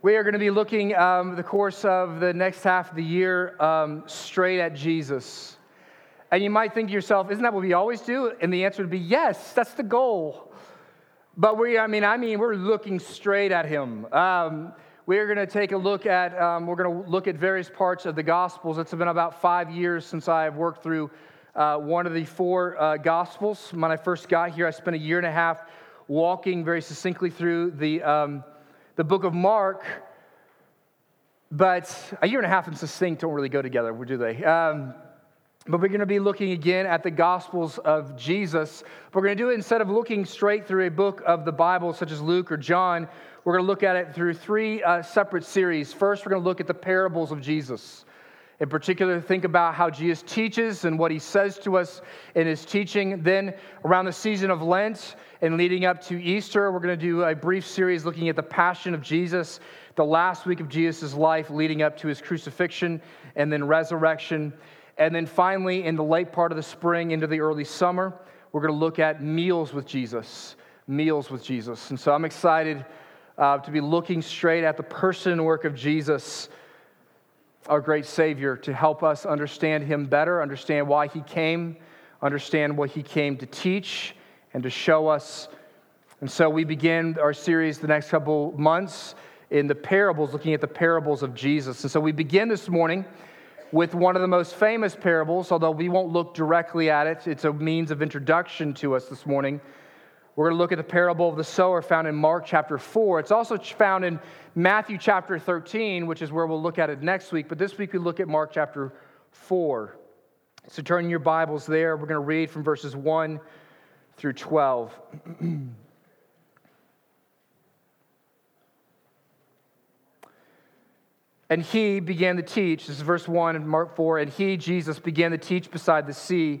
We are going to be looking um, the course of the next half of the year um, straight at Jesus. And you might think to yourself, isn't that what we always do? And the answer would be yes, that's the goal. But we, I mean, I mean, we're looking straight at him. Um, we're going to take a look at, um, we're going to look at various parts of the Gospels. It's been about five years since I have worked through uh, one of the four uh, Gospels. When I first got here, I spent a year and a half walking very succinctly through the um, the book of Mark, but a year and a half and succinct don't really go together, do they? Um, but we're going to be looking again at the Gospels of Jesus. We're going to do it instead of looking straight through a book of the Bible, such as Luke or John. We're going to look at it through three uh, separate series. First, we're going to look at the parables of Jesus. In particular, think about how Jesus teaches and what he says to us in his teaching. Then, around the season of Lent, and leading up to Easter, we're going to do a brief series looking at the passion of Jesus, the last week of Jesus' life leading up to his crucifixion and then resurrection. And then finally, in the late part of the spring into the early summer, we're going to look at meals with Jesus. Meals with Jesus. And so I'm excited uh, to be looking straight at the person and work of Jesus, our great Savior, to help us understand him better, understand why he came, understand what he came to teach and to show us. And so we begin our series the next couple months in the parables, looking at the parables of Jesus. And so we begin this morning with one of the most famous parables, although we won't look directly at it. It's a means of introduction to us this morning. We're going to look at the parable of the sower found in Mark chapter 4. It's also found in Matthew chapter 13, which is where we'll look at it next week. But this week we look at Mark chapter 4. So turn your Bibles there. We're going to read from verses 1 through 12. and he began to teach, this is verse 1 in Mark 4, and he, Jesus, began to teach beside the sea.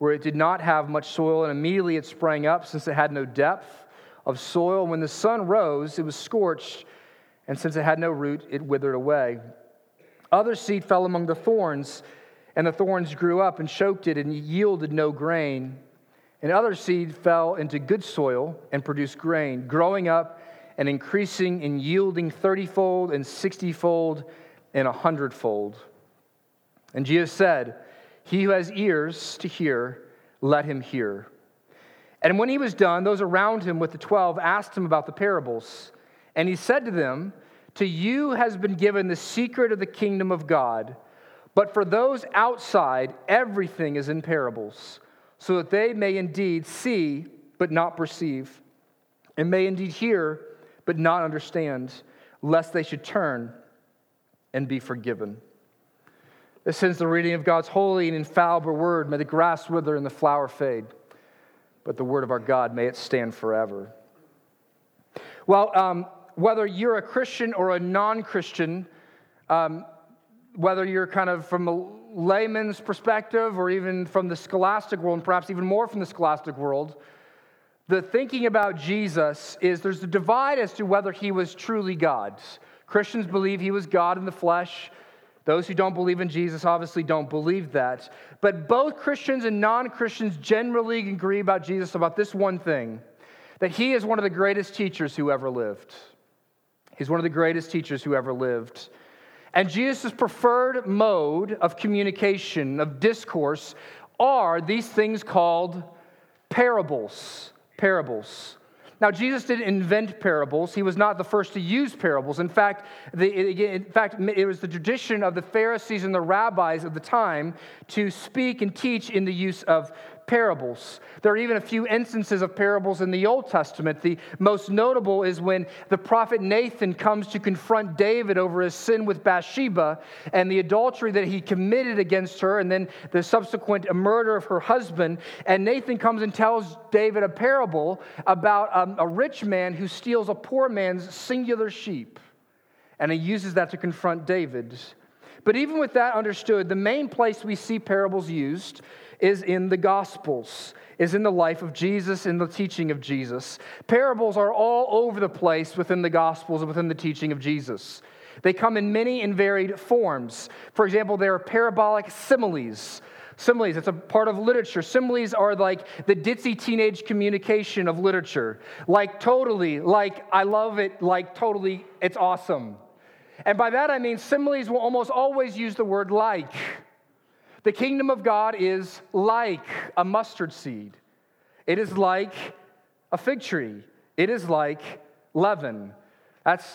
where it did not have much soil, and immediately it sprang up, since it had no depth of soil. When the sun rose, it was scorched, and since it had no root, it withered away. Other seed fell among the thorns, and the thorns grew up and choked it, and yielded no grain. And other seed fell into good soil and produced grain, growing up and increasing and yielding thirtyfold and sixtyfold and a hundredfold. And Jesus said, He who has ears to hear, let him hear. And when he was done, those around him with the twelve asked him about the parables. And he said to them, To you has been given the secret of the kingdom of God, but for those outside, everything is in parables so that they may indeed see but not perceive, and may indeed hear but not understand, lest they should turn and be forgiven. This ends the reading of God's holy and infallible word. May the grass wither and the flower fade, but the word of our God, may it stand forever. Well, um, whether you're a Christian or a non Christian, um, whether you're kind of from a layman's perspective or even from the scholastic world, and perhaps even more from the scholastic world, the thinking about Jesus is there's a divide as to whether he was truly God. Christians believe he was God in the flesh. Those who don't believe in Jesus obviously don't believe that. But both Christians and non Christians generally agree about Jesus about this one thing that he is one of the greatest teachers who ever lived. He's one of the greatest teachers who ever lived. And Jesus' preferred mode of communication, of discourse, are these things called parables. Parables. Now, Jesus didn't invent parables. He was not the first to use parables. In fact, the, in fact, it was the tradition of the Pharisees and the rabbis of the time to speak and teach in the use of parables. There are even a few instances of parables in the Old Testament. The most notable is when the prophet Nathan comes to confront David over his sin with Bathsheba and the adultery that he committed against her, and then the subsequent murder of her husband. And Nathan comes and tells David a parable about um, a rich man who steals a poor man's singular sheep. And he uses that to confront David. But even with that understood, the main place we see parables used is in the Gospels, is in the life of Jesus, in the teaching of Jesus. Parables are all over the place within the Gospels and within the teaching of Jesus. They come in many and varied forms. For example, there are parabolic similes. Similes, it's a part of literature. Similes are like the ditzy teenage communication of literature. Like totally, like I love it, like totally, it's awesome. And by that I mean similes will almost always use the word like. The kingdom of God is like a mustard seed, it is like a fig tree, it is like leaven. That's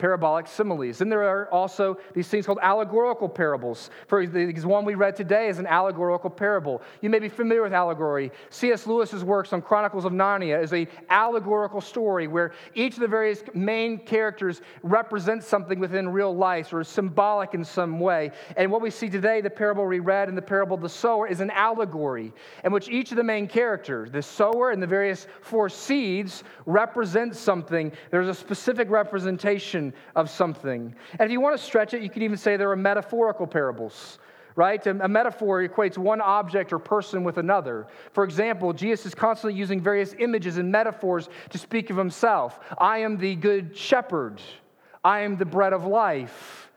parabolic similes. Then there are also these things called allegorical parables. For the one we read today is an allegorical parable. You may be familiar with allegory. C.S. Lewis's works on Chronicles of Narnia is a allegorical story where each of the various main characters represents something within real life or is symbolic in some way. And what we see today, the parable we read in the parable of the sower, is an allegory in which each of the main characters, the sower and the various four seeds, represent something. There's a specific representation of something. And if you want to stretch it, you could even say there are metaphorical parables right? A, metaphor equates one object or person with another. For example, Jesus is constantly using various images and metaphors to speak of himself. I am the good shepherd, I am the bread of life.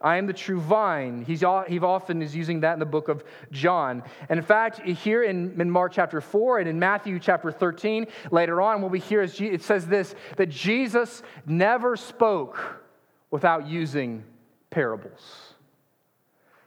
I am the true vine. He's, he often is using that in the book of John. And in fact, here in, in Mark chapter 4 and in Matthew chapter 13, later on, what we hear is it says this that Jesus never spoke without using parables.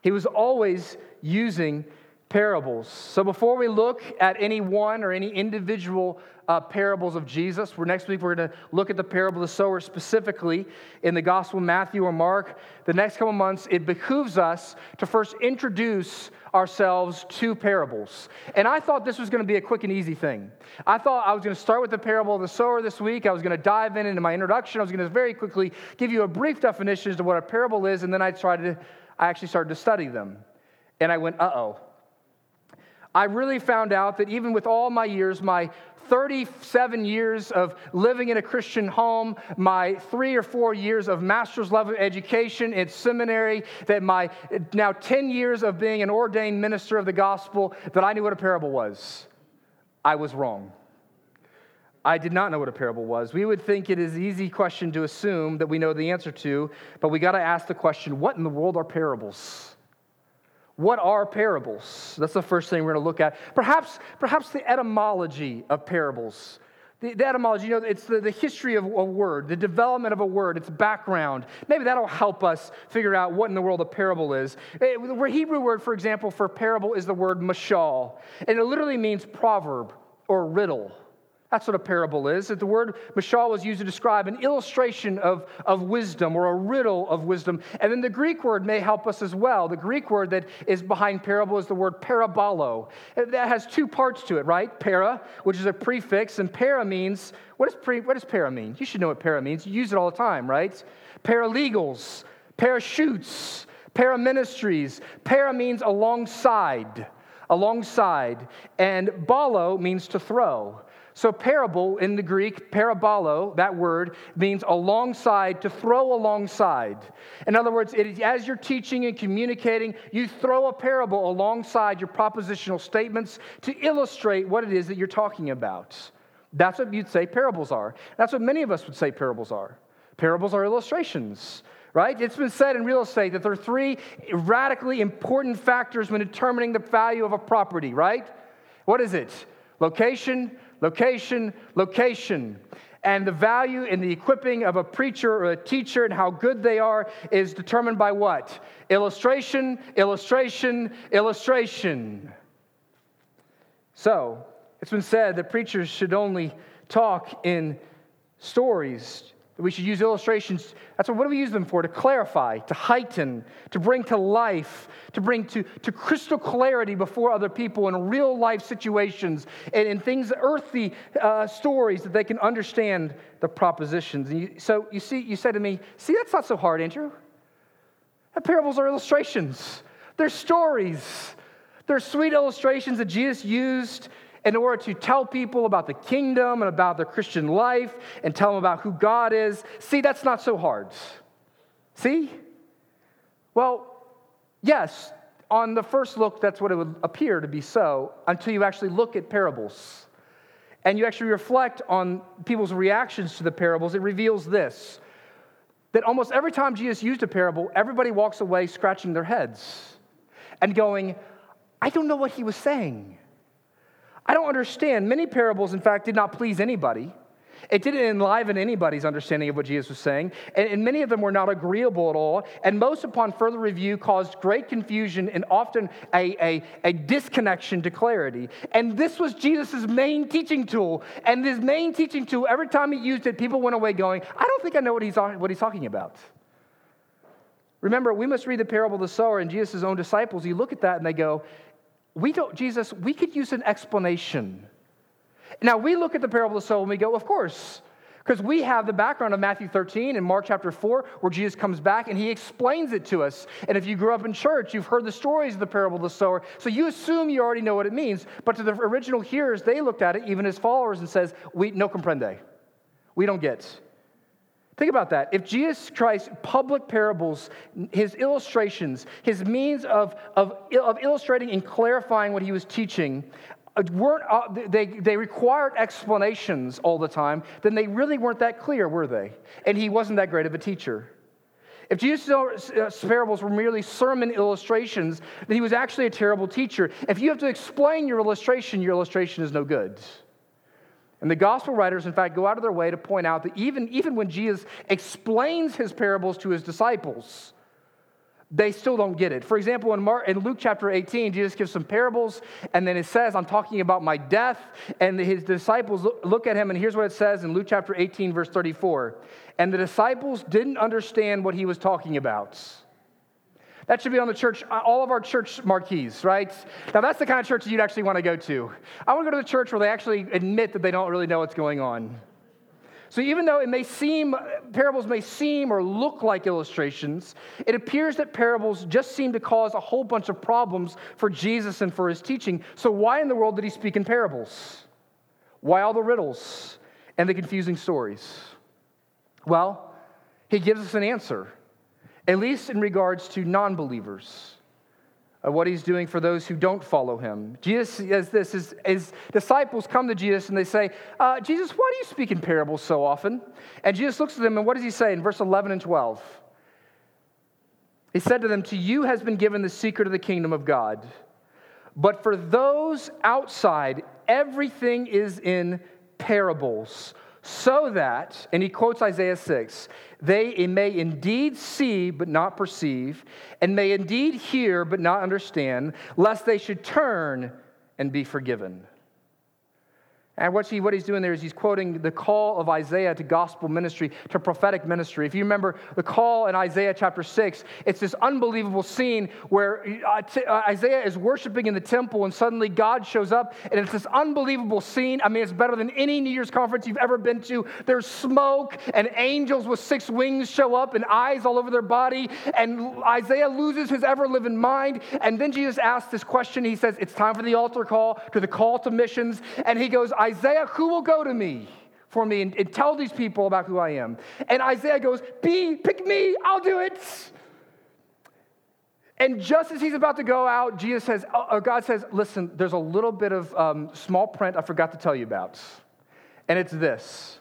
He was always using parables. So before we look at any one or any individual uh, parables of Jesus. We're next week we're going to look at the parable of the sower specifically in the Gospel of Matthew or Mark. The next couple months, it behooves us to first introduce ourselves to parables. And I thought this was going to be a quick and easy thing. I thought I was going to start with the parable of the sower this week. I was going to dive in into my introduction. I was going to very quickly give you a brief definition as to what a parable is, and then I tried to, I actually started to study them. And I went, uh oh. I really found out that even with all my years, my 37 years of living in a Christian home, my three or four years of master's level education in seminary, that my now 10 years of being an ordained minister of the gospel, that I knew what a parable was. I was wrong. I did not know what a parable was. We would think it is an easy question to assume that we know the answer to, but we got to ask the question what in the world are parables? What are parables? That's the first thing we're going to look at. Perhaps, perhaps the etymology of parables. The, the etymology, you know, it's the, the history of a word, the development of a word, its background. Maybe that'll help us figure out what in the world a parable is. Eh, the Hebrew word, for example, for parable is the word mashal, and it literally means proverb or riddle. That's what a parable is. That the word mashal was used to describe an illustration of, of wisdom or a riddle of wisdom. And then the Greek word may help us as well. The Greek word that is behind parable is the word parabolo. That has two parts to it, right? Para, which is a prefix, and para means what does, pre, what does para mean? You should know what para means. You use it all the time, right? Paralegals, parachutes, paraministries. Para means alongside, alongside. And balo means to throw. So, parable in the Greek, parabolo, that word means alongside, to throw alongside. In other words, it is, as you're teaching and communicating, you throw a parable alongside your propositional statements to illustrate what it is that you're talking about. That's what you'd say parables are. That's what many of us would say parables are. Parables are illustrations right? It's been said in real estate that there are three radically important factors when determining the value of a property, right? What is it? Location, location, location. And the value in the equipping of a preacher or a teacher and how good they are is determined by what? Illustration, illustration, illustration. So, it's been said that preachers should only talk in stories we should use illustrations. That's what, what do we use them for? To clarify, to heighten, to bring to life, to bring to, to crystal clarity before other people in real life situations and in things, earthly uh, stories that they can understand the propositions. And you, so you see, you say to me, see, that's not so hard, Andrew. The parables are illustrations. They're stories. They're sweet illustrations that Jesus used in order to tell people about the kingdom and about their Christian life and tell them about who God is. See, that's not so hard. See? Well, Yes, on the first look, that's what it would appear to be so until you actually look at parables and you actually reflect on people's reactions to the parables. It reveals this that almost every time Jesus used a parable, everybody walks away scratching their heads and going, I don't know what he was saying. I don't understand. Many parables, in fact, did not please anybody. It didn't enliven anybody's understanding of what Jesus was saying, and, and, many of them were not agreeable at all. And most, upon further review, caused great confusion and often a, a, a disconnection to clarity. And this was Jesus' main teaching tool. And his main teaching tool, every time he used it, people went away going, I don't think I know what he's, what he's talking about. Remember, we must read the parable of the sower and Jesus' own disciples. You look at that and they go, We don't, Jesus, we could use an explanation. Now, we look at the parable of the sower and we go, of course, because we have the background of Matthew 13 and Mark chapter 4, where Jesus comes back and he explains it to us. And if you grew up in church, you've heard the stories of the parable of the sower, so you assume you already know what it means. But to the original hearers, they looked at it, even as followers, and says, "We no comprende, we don't get." Think about that. If Jesus Christ's public parables, his illustrations, his means of, of, of illustrating and clarifying what he was teaching uh, weren't, uh, they, they required explanations all the time, then they really weren't that clear, were they? And he wasn't that great of a teacher. If Jesus' uh, parables were merely sermon illustrations, then he was actually a terrible teacher. If you have to explain your illustration, your illustration is no good. And the gospel writers, in fact, go out of their way to point out that even, even when Jesus explains his parables to his disciples, they still don't get it. For example, in, Mark, in Luke chapter 18, Jesus gives some parables, and then it says, I'm talking about my death. And his disciples look at him, and here's what it says in Luke chapter 18, verse 34. And the disciples didn't understand what he was talking about. That should be on the church, uh, all of our church marquees, right? Now, that's the kind of church you'd actually want to go to. I want to go to the church where they actually admit that they don't really know what's going on. So even though it may seem, parables may seem or look like illustrations, it appears that parables just seem to cause a whole bunch of problems for Jesus and for his teaching. So why in the world did he speak in parables? Why all the riddles and the confusing stories? Well, he gives us an answer, at least in regards to non believers of what he's doing for those who don't follow him. Jesus says this his, his disciples come to Jesus and they say, uh, Jesus, why do you speak in parables so often? And Jesus looks at them and what does he say in verse 11 and 12? He said to them, To you has been given the secret of the kingdom of God. But for those outside, everything is in parables so that, and he quotes Isaiah 6, they may indeed see but not perceive, and may indeed hear but not understand, lest they should turn and be forgiven. And what, what he's doing there is he's quoting the call of Isaiah to gospel ministry, to prophetic ministry. If you remember the call in Isaiah chapter 6, it's this unbelievable scene where uh, uh, Isaiah is worshiping in the temple and suddenly God shows up. And it's this unbelievable scene. I mean, it's better than any New Year's conference you've ever been to. There's smoke, and angels with six wings show up and eyes all over their body. And Isaiah loses his ever living mind. And then Jesus asks this question. He says, It's time for the altar call, to the call to missions. And he goes, Isaiah, who will go to me for me and, and tell these people about who I am? And Isaiah goes, Be, pick me, I'll do it. And just as he's about to go out, Jesus says, uh, uh, God says, listen, there's a little bit of um, small print I forgot to tell you about. And it's this.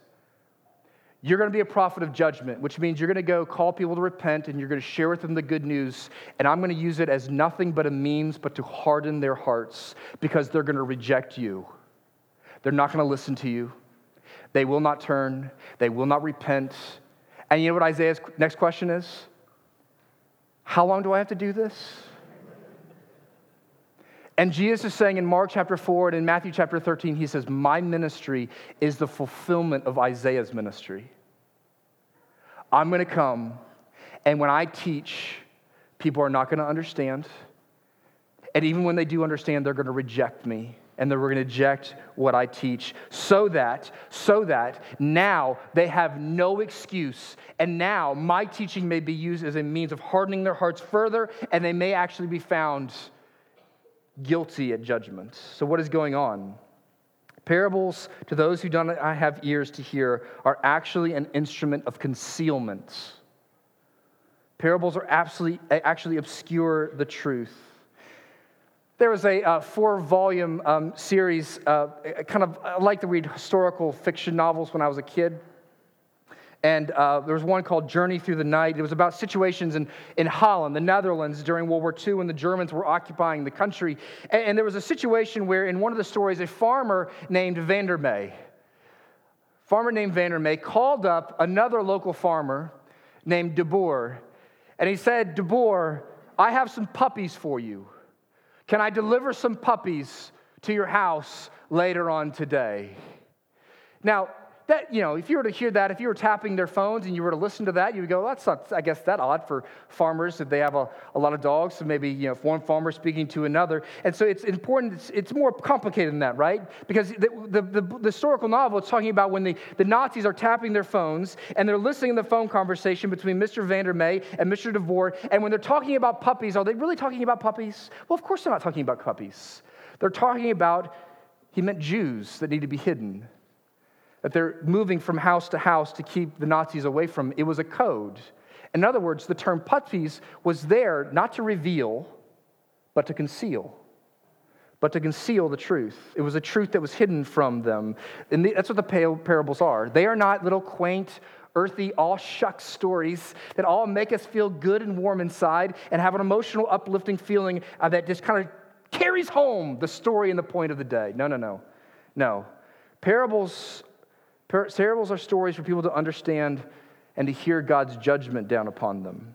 You're going to be a prophet of judgment, which means you're going to go call people to repent and you're going to share with them the good news. And I'm going to use it as nothing but a means but to harden their hearts because they're going to reject you. They're not going to listen to you. They will not turn. They will not repent. And you know what Isaiah's next question is? How long do I have to do this? And Jesus is saying in Mark chapter 4 and in Matthew chapter 13, he says, My ministry is the fulfillment of Isaiah's ministry. I'm going to come, and when I teach, people are not going to understand. And even when they do understand, they're going to reject me and they're going to reject what I teach so that so that now they have no excuse and now my teaching may be used as a means of hardening their hearts further and they may actually be found guilty at judgment. So what is going on? Parables to those who do not have ears to hear are actually an instrument of concealment. Parables are absolutely, actually obscure the truth. There was a uh, four volume um, series, uh, kind of, I like to read historical fiction novels when I was a kid. And uh, there was one called Journey Through the Night. It was about situations in, in Holland, the Netherlands, during World War II when the Germans were occupying the country. And, and there was a situation where, in one of the stories, a farmer named Vandermeer, farmer named Vandermeer, called up another local farmer named De Boer. And he said, De Boer, I have some puppies for you. Can I deliver some puppies to your house later on today? Now, that, you know, if you were to hear that, if you were tapping their phones and you were to listen to that, you would go, that's not, I guess, that odd for farmers if they have a, a lot of dogs. So maybe, you know, if one farmer speaking to another. And so it's important, it's, it's more complicated than that, right? Because the, the, the, the, historical novel is talking about when the, the Nazis are tapping their phones and they're listening to the phone conversation between Mr. Vandermeer and Mr. De Boer. And when they're talking about puppies, are they really talking about puppies? Well, of course they're not talking about puppies. They're talking about, he meant Jews that need to be hidden that they're moving from house to house to keep the Nazis away from. It was a code. In other words, the term puppies was there not to reveal, but to conceal. But to conceal the truth. It was a truth that was hidden from them. And that's what the parables are. They are not little quaint, earthy, all shucks stories that all make us feel good and warm inside and have an emotional, uplifting feeling uh, that just kind of carries home the story and the point of the day. No, no, no. No. Parables Parables are stories for people to understand and to hear God's judgment down upon them.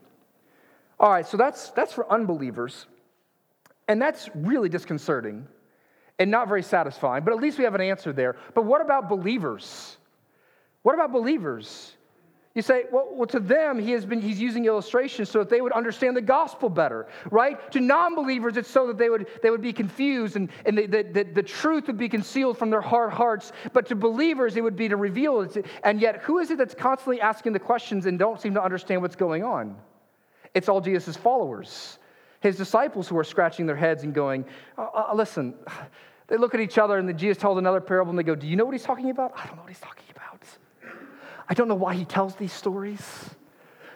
All right, so that's, that's for unbelievers. And that's really disconcerting and not very satisfying, but at least we have an answer there. But what about believers? What about believers? You say, well, well, to them, he has been, he's using illustrations so that they would understand the gospel better, right? To non believers, it's so that they would, they would be confused and, and the, the, the, truth would be concealed from their hard hearts. But to believers, it would be to reveal it. And yet, who is it that's constantly asking the questions and don't seem to understand what's going on? It's all Jesus' followers, his disciples who are scratching their heads and going, uh, uh, listen, they look at each other and then Jesus tells another parable and they go, Do you know what he's talking about? I don't know what he's talking about. I don't know why he tells these stories.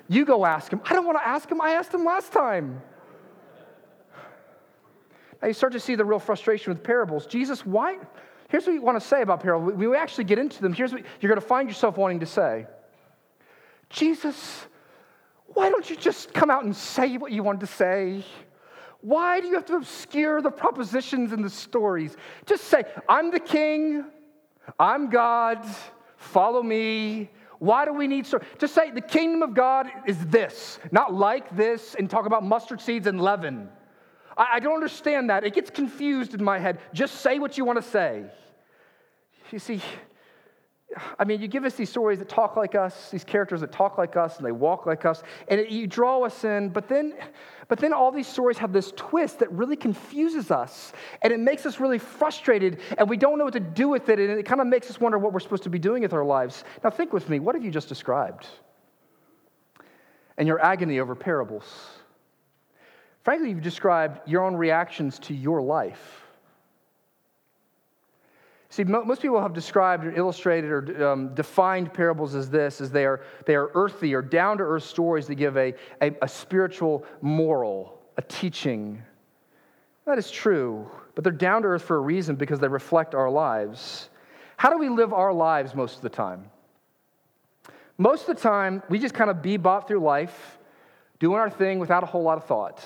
You go ask him. I don't want to ask him. I asked him last time. Now you start to see the real frustration with parables. Jesus, why? Here's what you want to say about parables. When we actually get into them, here's what you're going to find yourself wanting to say Jesus, why don't you just come out and say what you wanted to say? Why do you have to obscure the propositions and the stories? Just say, I'm the king, I'm God, follow me, why do we need so? Just say the kingdom of God is this, not like this, and talk about mustard seeds and leaven. I, I don't understand that. It gets confused in my head. Just say what you want to say. You see, I mean, you give us these stories that talk like us, these characters that talk like us, and they walk like us, and it, you draw us in, but then, but then all these stories have this twist that really confuses us, and it makes us really frustrated, and we don't know what to do with it, and it kind of makes us wonder what we're supposed to be doing with our lives. Now, think with me what have you just described? And your agony over parables. Frankly, you've described your own reactions to your life. See, most people have described or illustrated or um, defined parables as this, as they are, they are earthy or down-to-earth stories that give a, a, a spiritual moral, a teaching. That is true, but they're down to earth for a reason because they reflect our lives. How do we live our lives most of the time? Most of the time, we just kind of bebop through life, doing our thing without a whole lot of thought.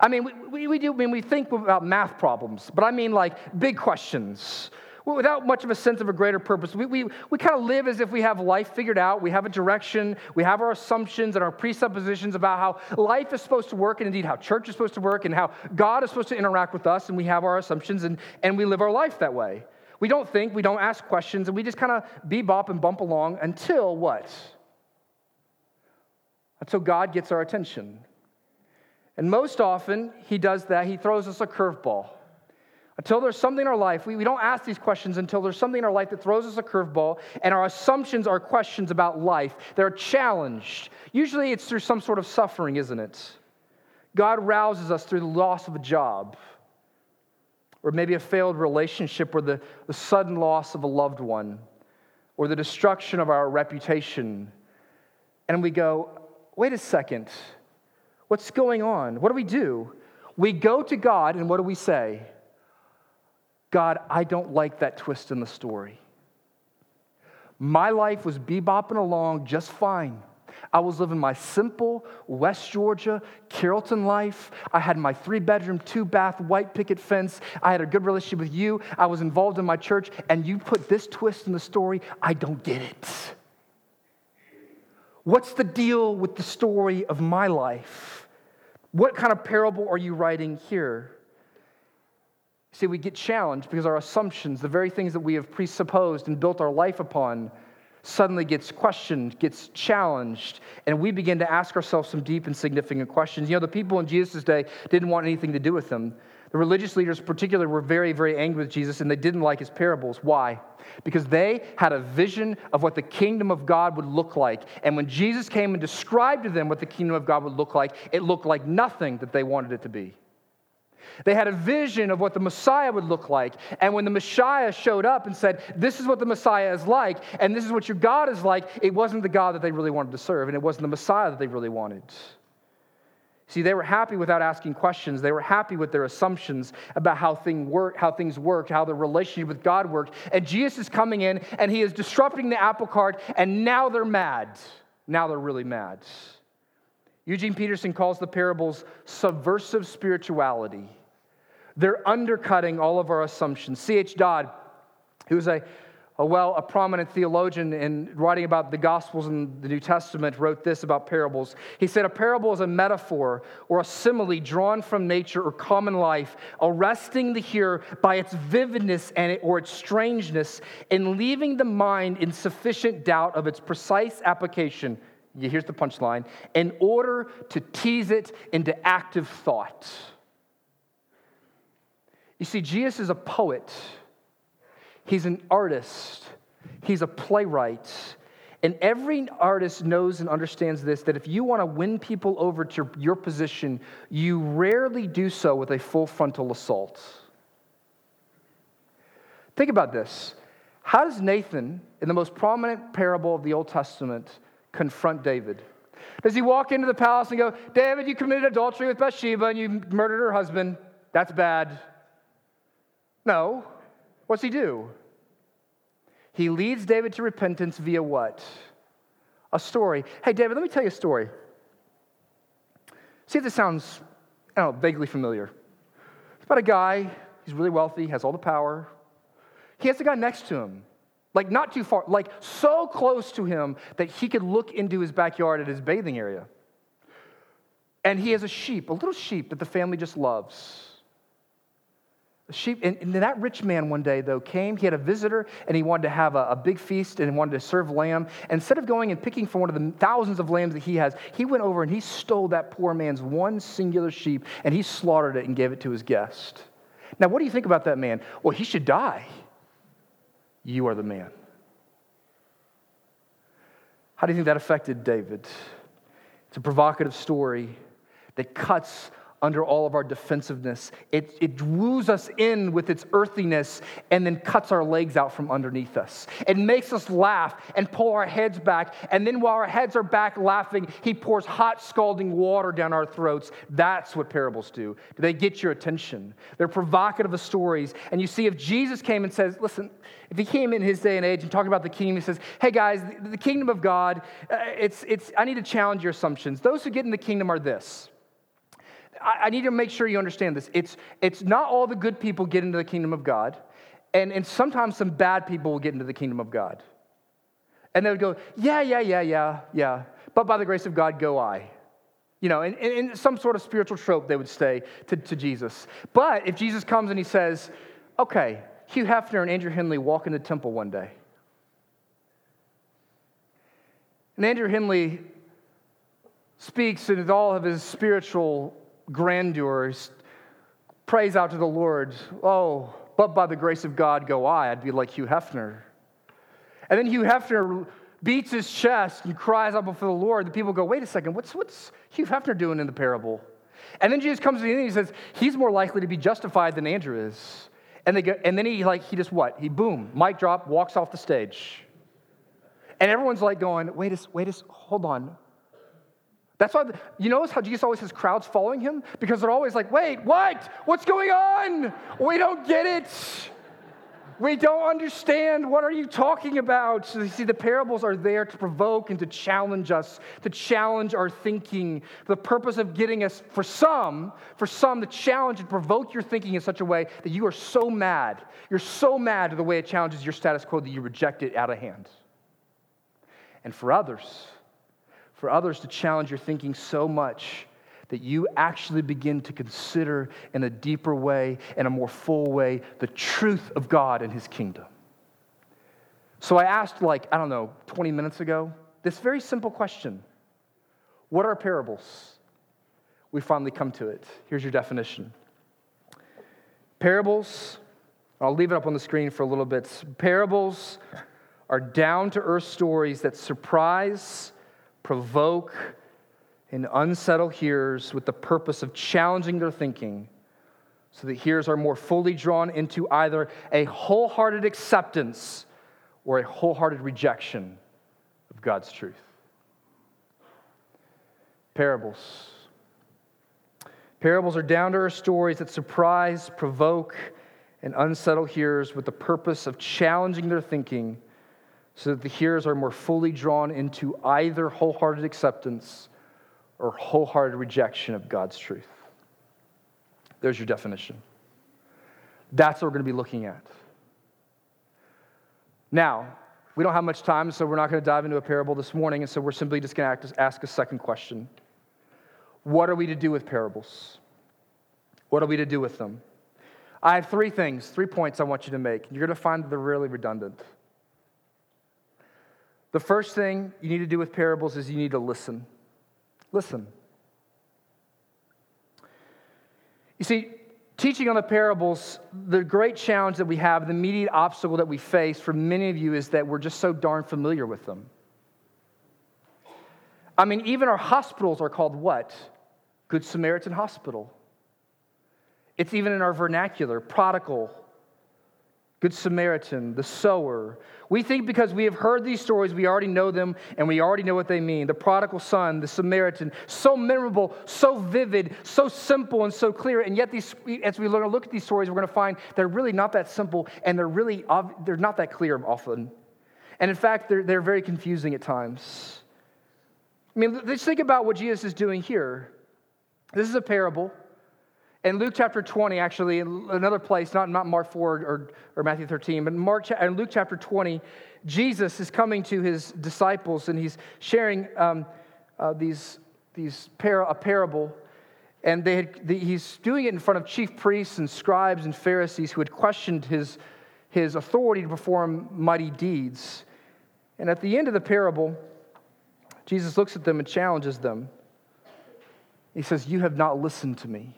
I mean, we, we, we do, I mean, we think about math problems, but I mean like big questions without much of a sense of a greater purpose. We, we, we kind of live as if we have life figured out. We have a direction. We have our assumptions and our presuppositions about how life is supposed to work, and indeed how church is supposed to work, and how God is supposed to interact with us. And we have our assumptions, and, and we live our life that way. We don't think, we don't ask questions, and we just kind of bebop and bump along until what? Until God gets our attention. And most often, he does that. He throws us a curveball. Until there's something in our life, we, we don't ask these questions until there's something in our life that throws us a curveball, and our assumptions are questions about life. They're challenged. Usually it's through some sort of suffering, isn't it? God rouses us through the loss of a job, or maybe a failed relationship, or the, the sudden loss of a loved one, or the destruction of our reputation. And we go, wait a second. What's going on? What do we do? We go to God, and what do we say? God, I don't like that twist in the story. My life was bebopping along just fine. I was living my simple West Georgia Carrollton life. I had my three bedroom, two bath, white picket fence. I had a good relationship with you. I was involved in my church, and you put this twist in the story. I don't get it. What's the deal with the story of my life? What kind of parable are you writing here? See, we get challenged because our assumptions, the very things that we have presupposed and built our life upon, suddenly gets questioned, gets challenged, and we begin to ask ourselves some deep and significant questions. You know, the people in Jesus' day didn't want anything to do with him. The religious leaders, particularly, were very, very angry with Jesus, and they didn't like his parables. Why? Because they had a vision of what the kingdom of God would look like. And when Jesus came and described to them what the kingdom of God would look like, it looked like nothing that they wanted it to be. They had a vision of what the Messiah would look like. And when the Messiah showed up and said, This is what the Messiah is like, and this is what your God is like, it wasn't the God that they really wanted to serve, and it wasn't the Messiah that they really wanted. See, they were happy without asking questions. They were happy with their assumptions about how, thing work, how things worked, how their relationship with God worked. And Jesus is coming in and he is disrupting the apple cart, and now they're mad. Now they're really mad. Eugene Peterson calls the parables subversive spirituality. They're undercutting all of our assumptions. C.H. Dodd, who was a, a well, a prominent theologian in writing about the Gospels and the New Testament, wrote this about parables. He said, A parable is a metaphor or a simile drawn from nature or common life, arresting the hearer by its vividness and it, or its strangeness, and leaving the mind in sufficient doubt of its precise application. Here's the punchline in order to tease it into active thought. You see, Jesus is a poet, he's an artist, he's a playwright. And every artist knows and understands this that if you want to win people over to your position, you rarely do so with a full frontal assault. Think about this. How does Nathan, in the most prominent parable of the Old Testament, confront David? Does he walk into the palace and go, David, you committed adultery with Bathsheba and you murdered her husband? That's bad. No. What's he do? He leads David to repentance via what? A story. Hey, David, let me tell you a story. See if this sounds, I don't know, vaguely familiar. It's about a guy, he's really wealthy, has all the power. He has a guy next to him, like not too far, like so close to him that he could look into his backyard at his bathing area. And he has a sheep, a little sheep that the family just loves sheep. And, and, that rich man one day, though, came. He had a visitor and he wanted to have a, a, big feast and wanted to serve lamb. And instead of going and picking from one of the thousands of lambs that he has, he went over and he stole that poor man's one singular sheep and he slaughtered it and gave it to his guest. Now, what do you think about that man? Well, he should die. You are the man. How do you think that affected David? It's a provocative story that cuts under all of our defensiveness. It, it woos us in with its earthiness and then cuts our legs out from underneath us. It makes us laugh and pull our heads back. And then while our heads are back laughing, he pours hot, scalding water down our throats. That's what parables do. They get your attention. They're provocative of stories. And you see, if Jesus came and says, listen, if he came in his day and age and talked about the kingdom, he says, hey guys, the, kingdom of God, uh, it's, it's, I need to challenge your assumptions. Those who get in the kingdom are this. I, I need to make sure you understand this. It's, it's not all the good people get into the kingdom of God, and, and sometimes some bad people will get into the kingdom of God. And they would go, yeah, yeah, yeah, yeah, yeah, but by the grace of God go I. You know, in, in some sort of spiritual trope, they would say to, to Jesus. But if Jesus comes and he says, okay, Hugh Hefner and Andrew Henley walk in the temple one day. And Andrew Henley speaks and in all of his spiritual grandeur, prays out to the Lord, oh, but by the grace of God go I. I'd be like Hugh Hefner. And then Hugh Hefner beats his chest and cries out before the Lord. The people go, wait a second, what's, what's Hugh Hefner doing in the parable? And then Jesus comes to the end and he says, he's more likely to be justified than Andrew is. And, they go, and then he like he just what? He boom, mic drop, walks off the stage. And everyone's like going, wait a, wait a, hold on. That's why, you notice how Jesus always has crowds following him? Because they're always like, wait, what? What's going on? We don't get it. We don't understand. What are you talking about? So you see, the parables are there to provoke and to challenge us, to challenge our thinking. The purpose of getting us, for some, for some, to challenge and provoke your thinking in such a way that you are so mad. You're so mad at the way it challenges your status quo that you reject it out of hand. And for others, for others to challenge your thinking so much that you actually begin to consider in a deeper way, in a more full way, the truth of God and His kingdom. So I asked, like, I don't know, 20 minutes ago, this very simple question What are parables? We finally come to it. Here's your definition Parables, I'll leave it up on the screen for a little bit. Parables are down to earth stories that surprise provoke, and unsettle hearers with the purpose of challenging their thinking so that hearers are more fully drawn into either a wholehearted acceptance or a wholehearted rejection of God's truth. Parables. Parables are down to earth stories that surprise, provoke, and unsettle hearers with the purpose of challenging their thinking so that the hearers are more fully drawn into either wholehearted acceptance or wholehearted rejection of God's truth. There's your definition. That's what we're going to be looking at. Now, we don't have much time, so we're not going to dive into a parable this morning, and so we're simply just going to ask a second question What are we to do with parables? What are we to do with them? I have three things, three points I want you to make. You're going to find that they're really redundant. The first thing you need to do with parables is you need to listen. Listen. You see, teaching on the parables, the great challenge that we have, the immediate obstacle that we face for many of you is that we're just so darn familiar with them. I mean, even our hospitals are called what? Good Samaritan Hospital. It's even in our vernacular, prodigal, Good Samaritan, the sower. We think because we have heard these stories, we already know them and we already know what they mean. The prodigal son, the Samaritan, so memorable, so vivid, so simple, and so clear. And yet, these, as we learn to look at these stories, we're going to find they're really not that simple and they're really they're not that clear often. And in fact, they're, they're very confusing at times. I mean, let's think about what Jesus is doing here. This is a parable. In Luke chapter 20, actually, another place, not, not Mark 4 or, or Matthew 13, but Mark, in Luke chapter 20, Jesus is coming to his disciples and he's sharing um, uh, these, these par- a parable. And they had, the, he's doing it in front of chief priests and scribes and Pharisees who had questioned his, his authority to perform mighty deeds. And at the end of the parable, Jesus looks at them and challenges them. He says, You have not listened to me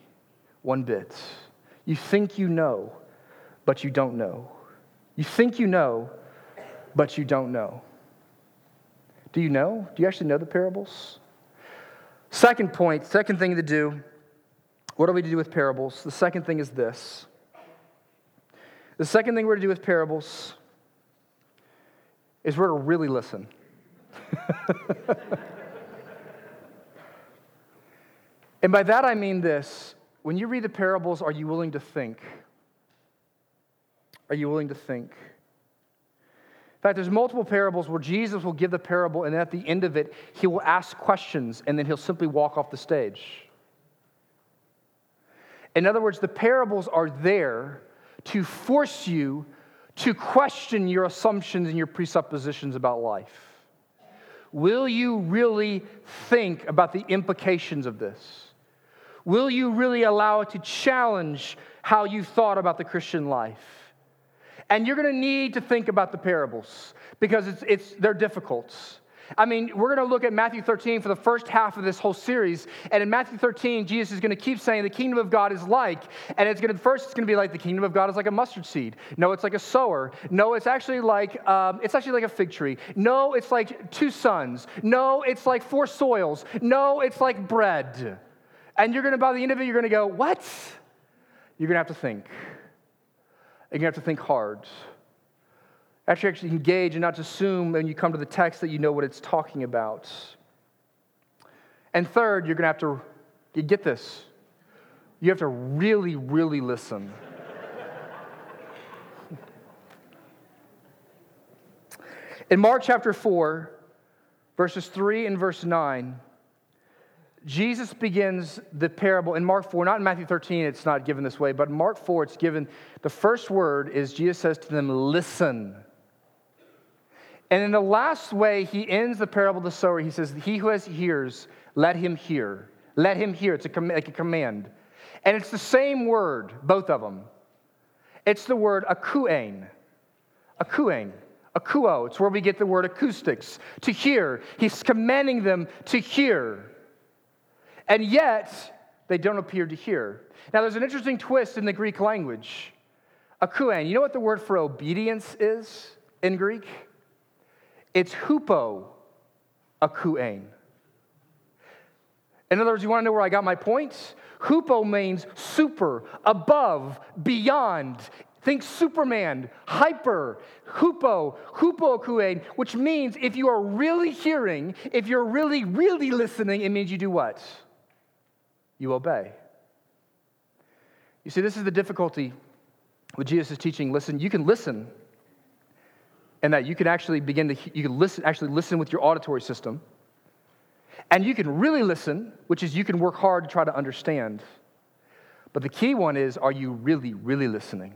one bit. You think you know, but you don't know. You think you know, but you don't know. Do you know? Do you actually know the parables? Second point, second thing to do. What are we to do with parables? The second thing is this. The second thing we're to do with parables is we're to really listen. and by that I mean this when you read the parables, are you willing to think? Are you willing to think? In fact, there's multiple parables where Jesus will give the parable, and at the end of it, he will ask questions, and then he'll simply walk off the stage. In other words, the parables are there to force you to question your assumptions and your presuppositions about life. Will you really think about the implications of this? Will you really allow it to challenge how you thought about the Christian life? And you're going to need to think about the parables because it's, it's, they're difficult. I mean, we're going to look at Matthew 13 for the first half of this whole series. And in Matthew 13, Jesus is going to keep saying the kingdom of God is like, and it's going to, first it's going to be like the kingdom of God is like a mustard seed. No, it's like a sower. No, it's actually like, um, it's actually like a fig tree. No, it's like two sons. No, it's like four soils. No, it's like bread. And you're going to, by the end of it, you're going to go, What? You're going to have to think. And you have to think hard. Actually, actually engage and not just assume when you come to the text that you know what it's talking about. And third, you're going to have to you get this. You have to really, really listen. In Mark chapter 4, verses 3 and verse 9, Jesus begins the parable in Mark 4, not in Matthew 13, it's not given this way, but Mark 4, it's given the first word is Jesus says to them, Listen. And in the last way, he ends the parable of the sower. He says, He who has ears, let him hear. Let him hear. It's a com- like a command. And it's the same word, both of them. It's the word akouein. Akouein. Akuo. It's where we get the word acoustics, to hear. He's commanding them to hear. And yet, they don't appear to hear. Now, there's an interesting twist in the Greek language. Akouein. You know what the word for obedience is in Greek? It's hupo akouein. In other words, you want to know where I got my point? Hupo means super, above, beyond. Think Superman, hyper, hupo, hupo which means if you are really hearing, if you're really, really listening, it means you do what? You obey. You see, this is the difficulty with Jesus' teaching. Listen, you can listen, and that you can actually begin to, you can listen, actually listen with your auditory system. And you can really listen, which is you can work hard to try to understand. But the key one is are you really, really listening?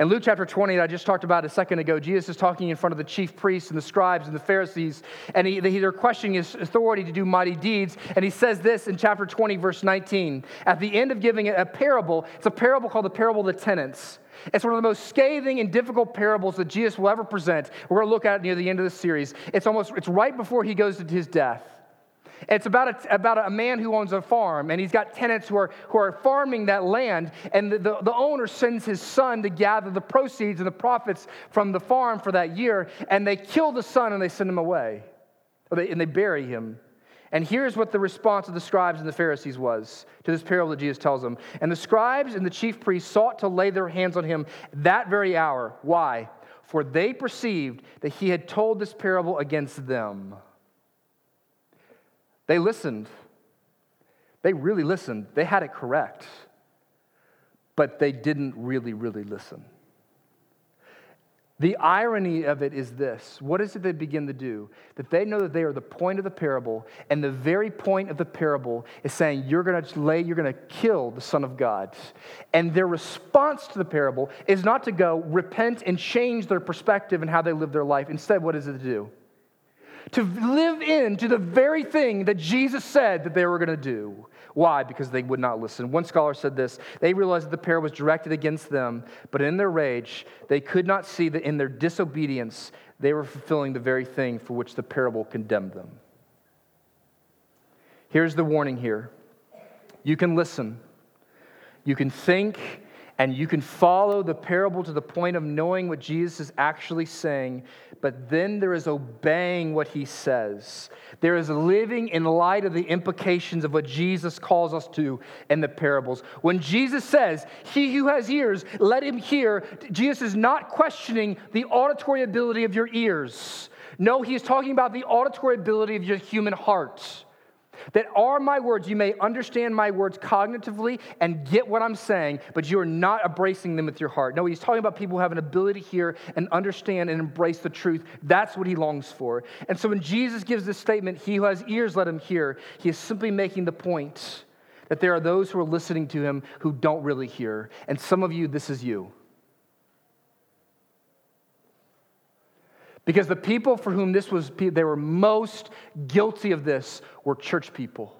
In Luke chapter 20, that I just talked about a second ago, Jesus is talking in front of the chief priests and the scribes and the Pharisees, and he, they're questioning his authority to do mighty deeds. And he says this in chapter 20, verse 19. At the end of giving a parable, it's a parable called the parable of the tenants. It's one of the most scathing and difficult parables that Jesus will ever present. We're going to look at it near the end of the series. It's almost, it's right before he goes to his death. It's about a, about a man who owns a farm, and he's got tenants who are, who are farming that land, and the, the, the owner sends his son to gather the proceeds and the profits from the farm for that year, and they kill the son and they send him away, they, and they bury him. And here's what the response of the scribes and the Pharisees was to this parable that Jesus tells them. And the scribes and the chief priests sought to lay their hands on him that very hour. Why? For they perceived that he had told this parable against them. They listened. They really listened. They had it correct. But they didn't really, really listen. The irony of it is this what is it they begin to do? That they know that they are the point of the parable, and the very point of the parable is saying, You're going to lay, you're going to kill the Son of God. And their response to the parable is not to go repent and change their perspective and how they live their life. Instead, what is it to do? To live into the very thing that Jesus said that they were going to do. Why? Because they would not listen. One scholar said this they realized that the pair was directed against them, but in their rage, they could not see that in their disobedience, they were fulfilling the very thing for which the parable condemned them. Here's the warning here you can listen, you can think, and you can follow the parable to the point of knowing what Jesus is actually saying, but then there is obeying what he says. There is living in light of the implications of what Jesus calls us to in the parables. When Jesus says, He who has ears, let him hear, Jesus is not questioning the auditory ability of your ears. No, he is talking about the auditory ability of your human heart. That are my words, you may understand my words cognitively and get what I'm saying, but you are not embracing them with your heart. No, he's talking about people who have an ability to hear and understand and embrace the truth. That's what he longs for. And so when Jesus gives this statement, he who has ears, let him hear, he is simply making the point that there are those who are listening to him who don't really hear. And some of you, this is you. Because the people for whom this was, they were most guilty of this were church people.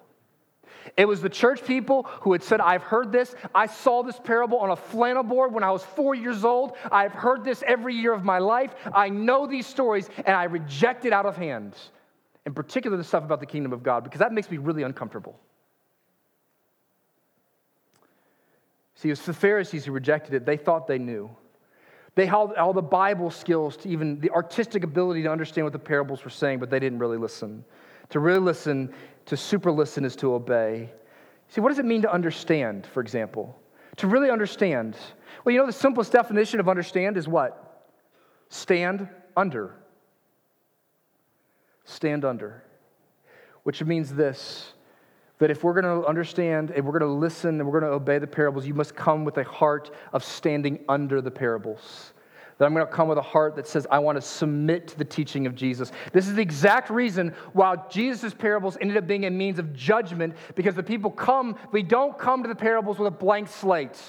It was the church people who had said, I've heard this. I saw this parable on a flannel board when I was four years old. I've heard this every year of my life. I know these stories, and I reject it out of hand. In particular, the stuff about the kingdom of God, because that makes me really uncomfortable. See, it was the Pharisees who rejected it. They thought they knew. They had all the Bible skills to even the artistic ability to understand what the parables were saying, but they didn't really listen. To really listen, to super listen, is to obey. See, what does it mean to understand, for example? To really understand. Well, you know, the simplest definition of understand is what? Stand under. Stand under. which means this that if we're going to understand and we're going to listen and we're going to obey the parables, you must come with a heart of standing under the parables. That I'm going to come with a heart that says, I want to submit to the teaching of Jesus. This is the exact reason why Jesus' parables ended up being a means of judgment because the people come, we don't come to the parables with a blank slate.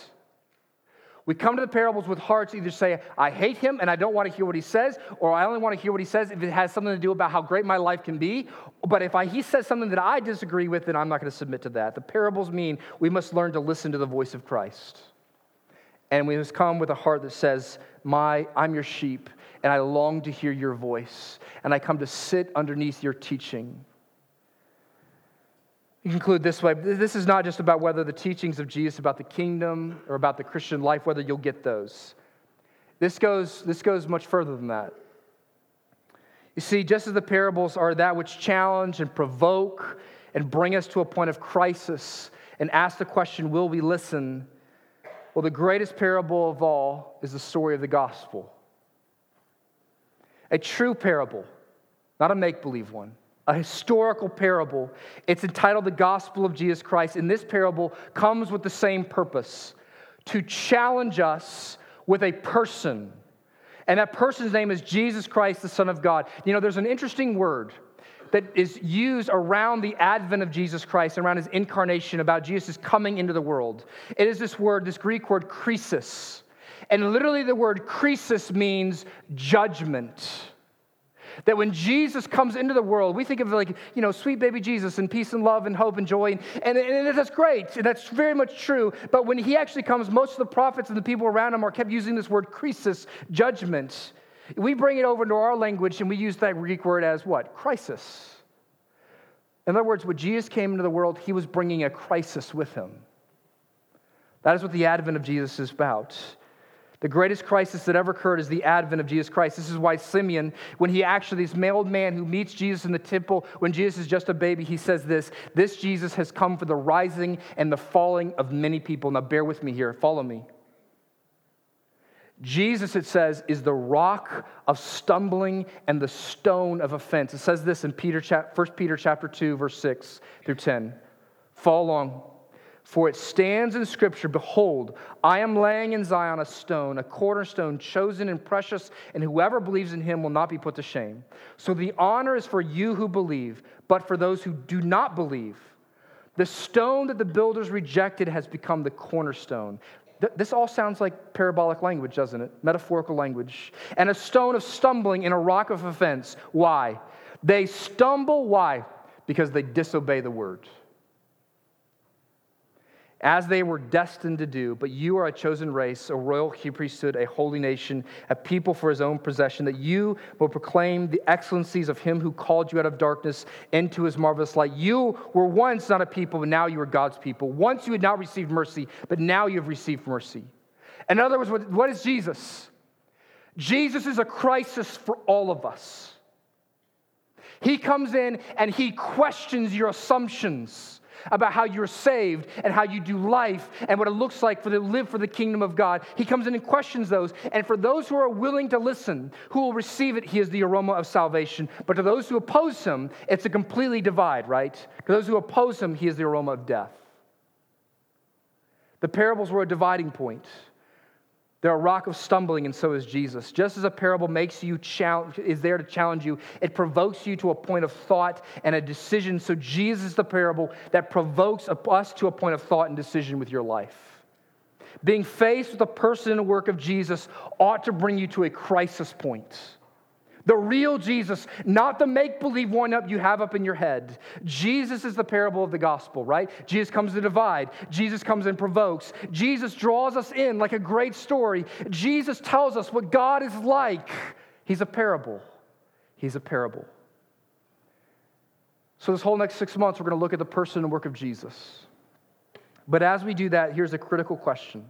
We come to the parables with hearts either say, I hate him and I don't want to hear what he says, or I only want to hear what he says if it has something to do about how great my life can be. But if I, he says something that I disagree with, then I'm not going to submit to that. The parables mean we must learn to listen to the voice of Christ. And we must come with a heart that says, my, I'm your sheep, and I long to hear your voice, and I come to sit underneath your teaching. You conclude this way this is not just about whether the teachings of Jesus about the kingdom or about the Christian life, whether you'll get those. This goes, this goes much further than that. You see, just as the parables are that which challenge and provoke and bring us to a point of crisis and ask the question, will we listen? Well, the greatest parable of all is the story of the gospel. A true parable, not a make believe one a historical parable. It's entitled The Gospel of Jesus Christ. And this parable comes with the same purpose to challenge us with a person. And that person's name is Jesus Christ, the Son of God. You know, there's an interesting word that is used around the advent of Jesus Christ, around his incarnation, about Jesus coming into the world. It is this word, this Greek word, krisis. And literally, the word krisis means judgment. That when Jesus comes into the world, we think of like, you know, sweet baby Jesus and peace and love and hope and joy. And, and, and that's great. And that's very much true. But when he actually comes, most of the prophets and the people around him are kept using this word crisis, judgment. We bring it over into our language and we use that Greek word as what? Crisis. In other words, when Jesus came into the world, he was bringing a crisis with him. That is what the advent of Jesus is about. The greatest crisis that ever occurred is the advent of Jesus Christ. This is why Simeon, when he actually, this male man who meets Jesus in the temple when Jesus is just a baby, he says this This Jesus has come for the rising and the falling of many people. Now, bear with me here, follow me. Jesus, it says, is the rock of stumbling and the stone of offense. It says this in Peter, 1 Peter chapter 2, verse 6 through 10. Follow along. For it stands in Scripture Behold, I am laying in Zion a stone, a cornerstone, chosen and precious, and whoever believes in him will not be put to shame. So the honor is for you who believe, but for those who do not believe. The stone that the builders rejected has become the cornerstone. This all sounds like parabolic language, doesn't it? Metaphorical language. And a stone of stumbling and a rock of offense. Why? They stumble, why? Because they disobey the word as they were destined to do. But you are a chosen race, a royal priesthood, a holy nation, a people for his own possession, that you will proclaim the excellencies of him who called you out of darkness into his marvelous light. You were once not a people, but now you are God's people. Once you had not received mercy, but now you have received mercy. In other words, what is Jesus? Jesus is a crisis for all of us. He comes in and he questions your assumptions about how you're saved and how you do life and what it looks like for to live for the kingdom of God. He comes in and questions those. And for those who are willing to listen, who will receive it, he is the aroma of salvation. But to those who oppose him, it's a completely divide, right? To those who oppose him, he is the aroma of death. The parables were a dividing point. They're a rock of stumbling, and so is Jesus. Just as a parable makes you challenge, is there to challenge you, it provokes you to a point of thought and a decision. So Jesus is the parable that provokes us to a point of thought and decision with your life. Being faced with the person and work of Jesus ought to bring you to a crisis point. The real Jesus, not the make believe one up you have up in your head. Jesus is the parable of the gospel, right? Jesus comes to divide. Jesus comes and provokes. Jesus draws us in like a great story. Jesus tells us what God is like. He's a parable. He's a parable. So, this whole next six months, we're going to look at the person and work of Jesus. But as we do that, here's a critical question.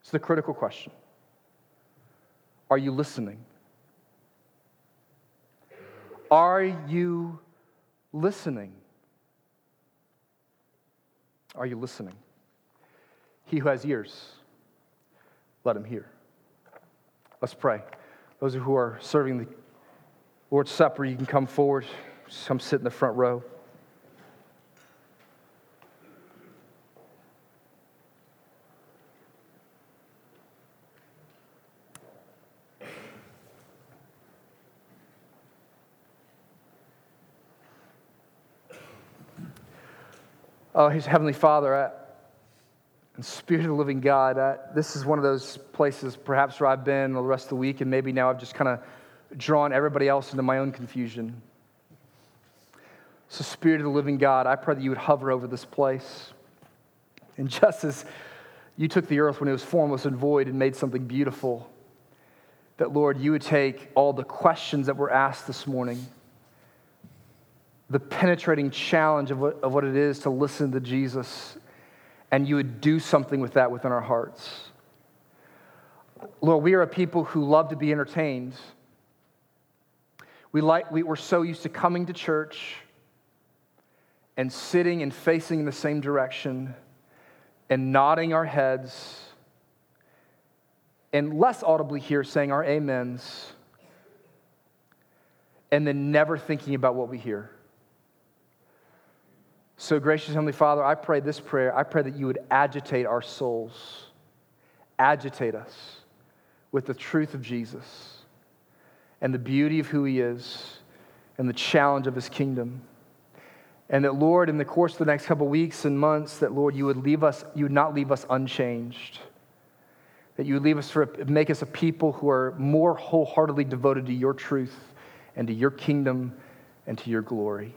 It's the critical question Are you listening? Are you listening? Are you listening? He who has ears, let him hear. Let's pray. Those who are serving the Lord's Supper, you can come forward Come sit in the front row. Oh, His Heavenly Father, I, and Spirit of the Living God, I, this is one of those places perhaps where I've been the rest of the week, and maybe now I've just kind of drawn everybody else into my own confusion. So, Spirit of the Living God, I pray that you would hover over this place. And just as you took the earth when it was formless and void and made something beautiful, that, Lord, you would take all the questions that were asked this morning the penetrating challenge of what, of what it is to listen to Jesus, and you would do something with that within our hearts. Lord, we are a people who love to be entertained. We like, we, we're so used to coming to church and sitting and facing in the same direction and nodding our heads and less audibly here saying our amens and then never thinking about what we hear. So, gracious Heavenly Father, I pray this prayer. I pray that you would agitate our souls, agitate us with the truth of Jesus and the beauty of who He is and the challenge of His kingdom. And that, Lord, in the course of the next couple weeks and months, that, Lord, you would leave us, you would not leave us unchanged. That you would leave us for, make us a people who are more wholeheartedly devoted to your truth and to your kingdom and to your glory.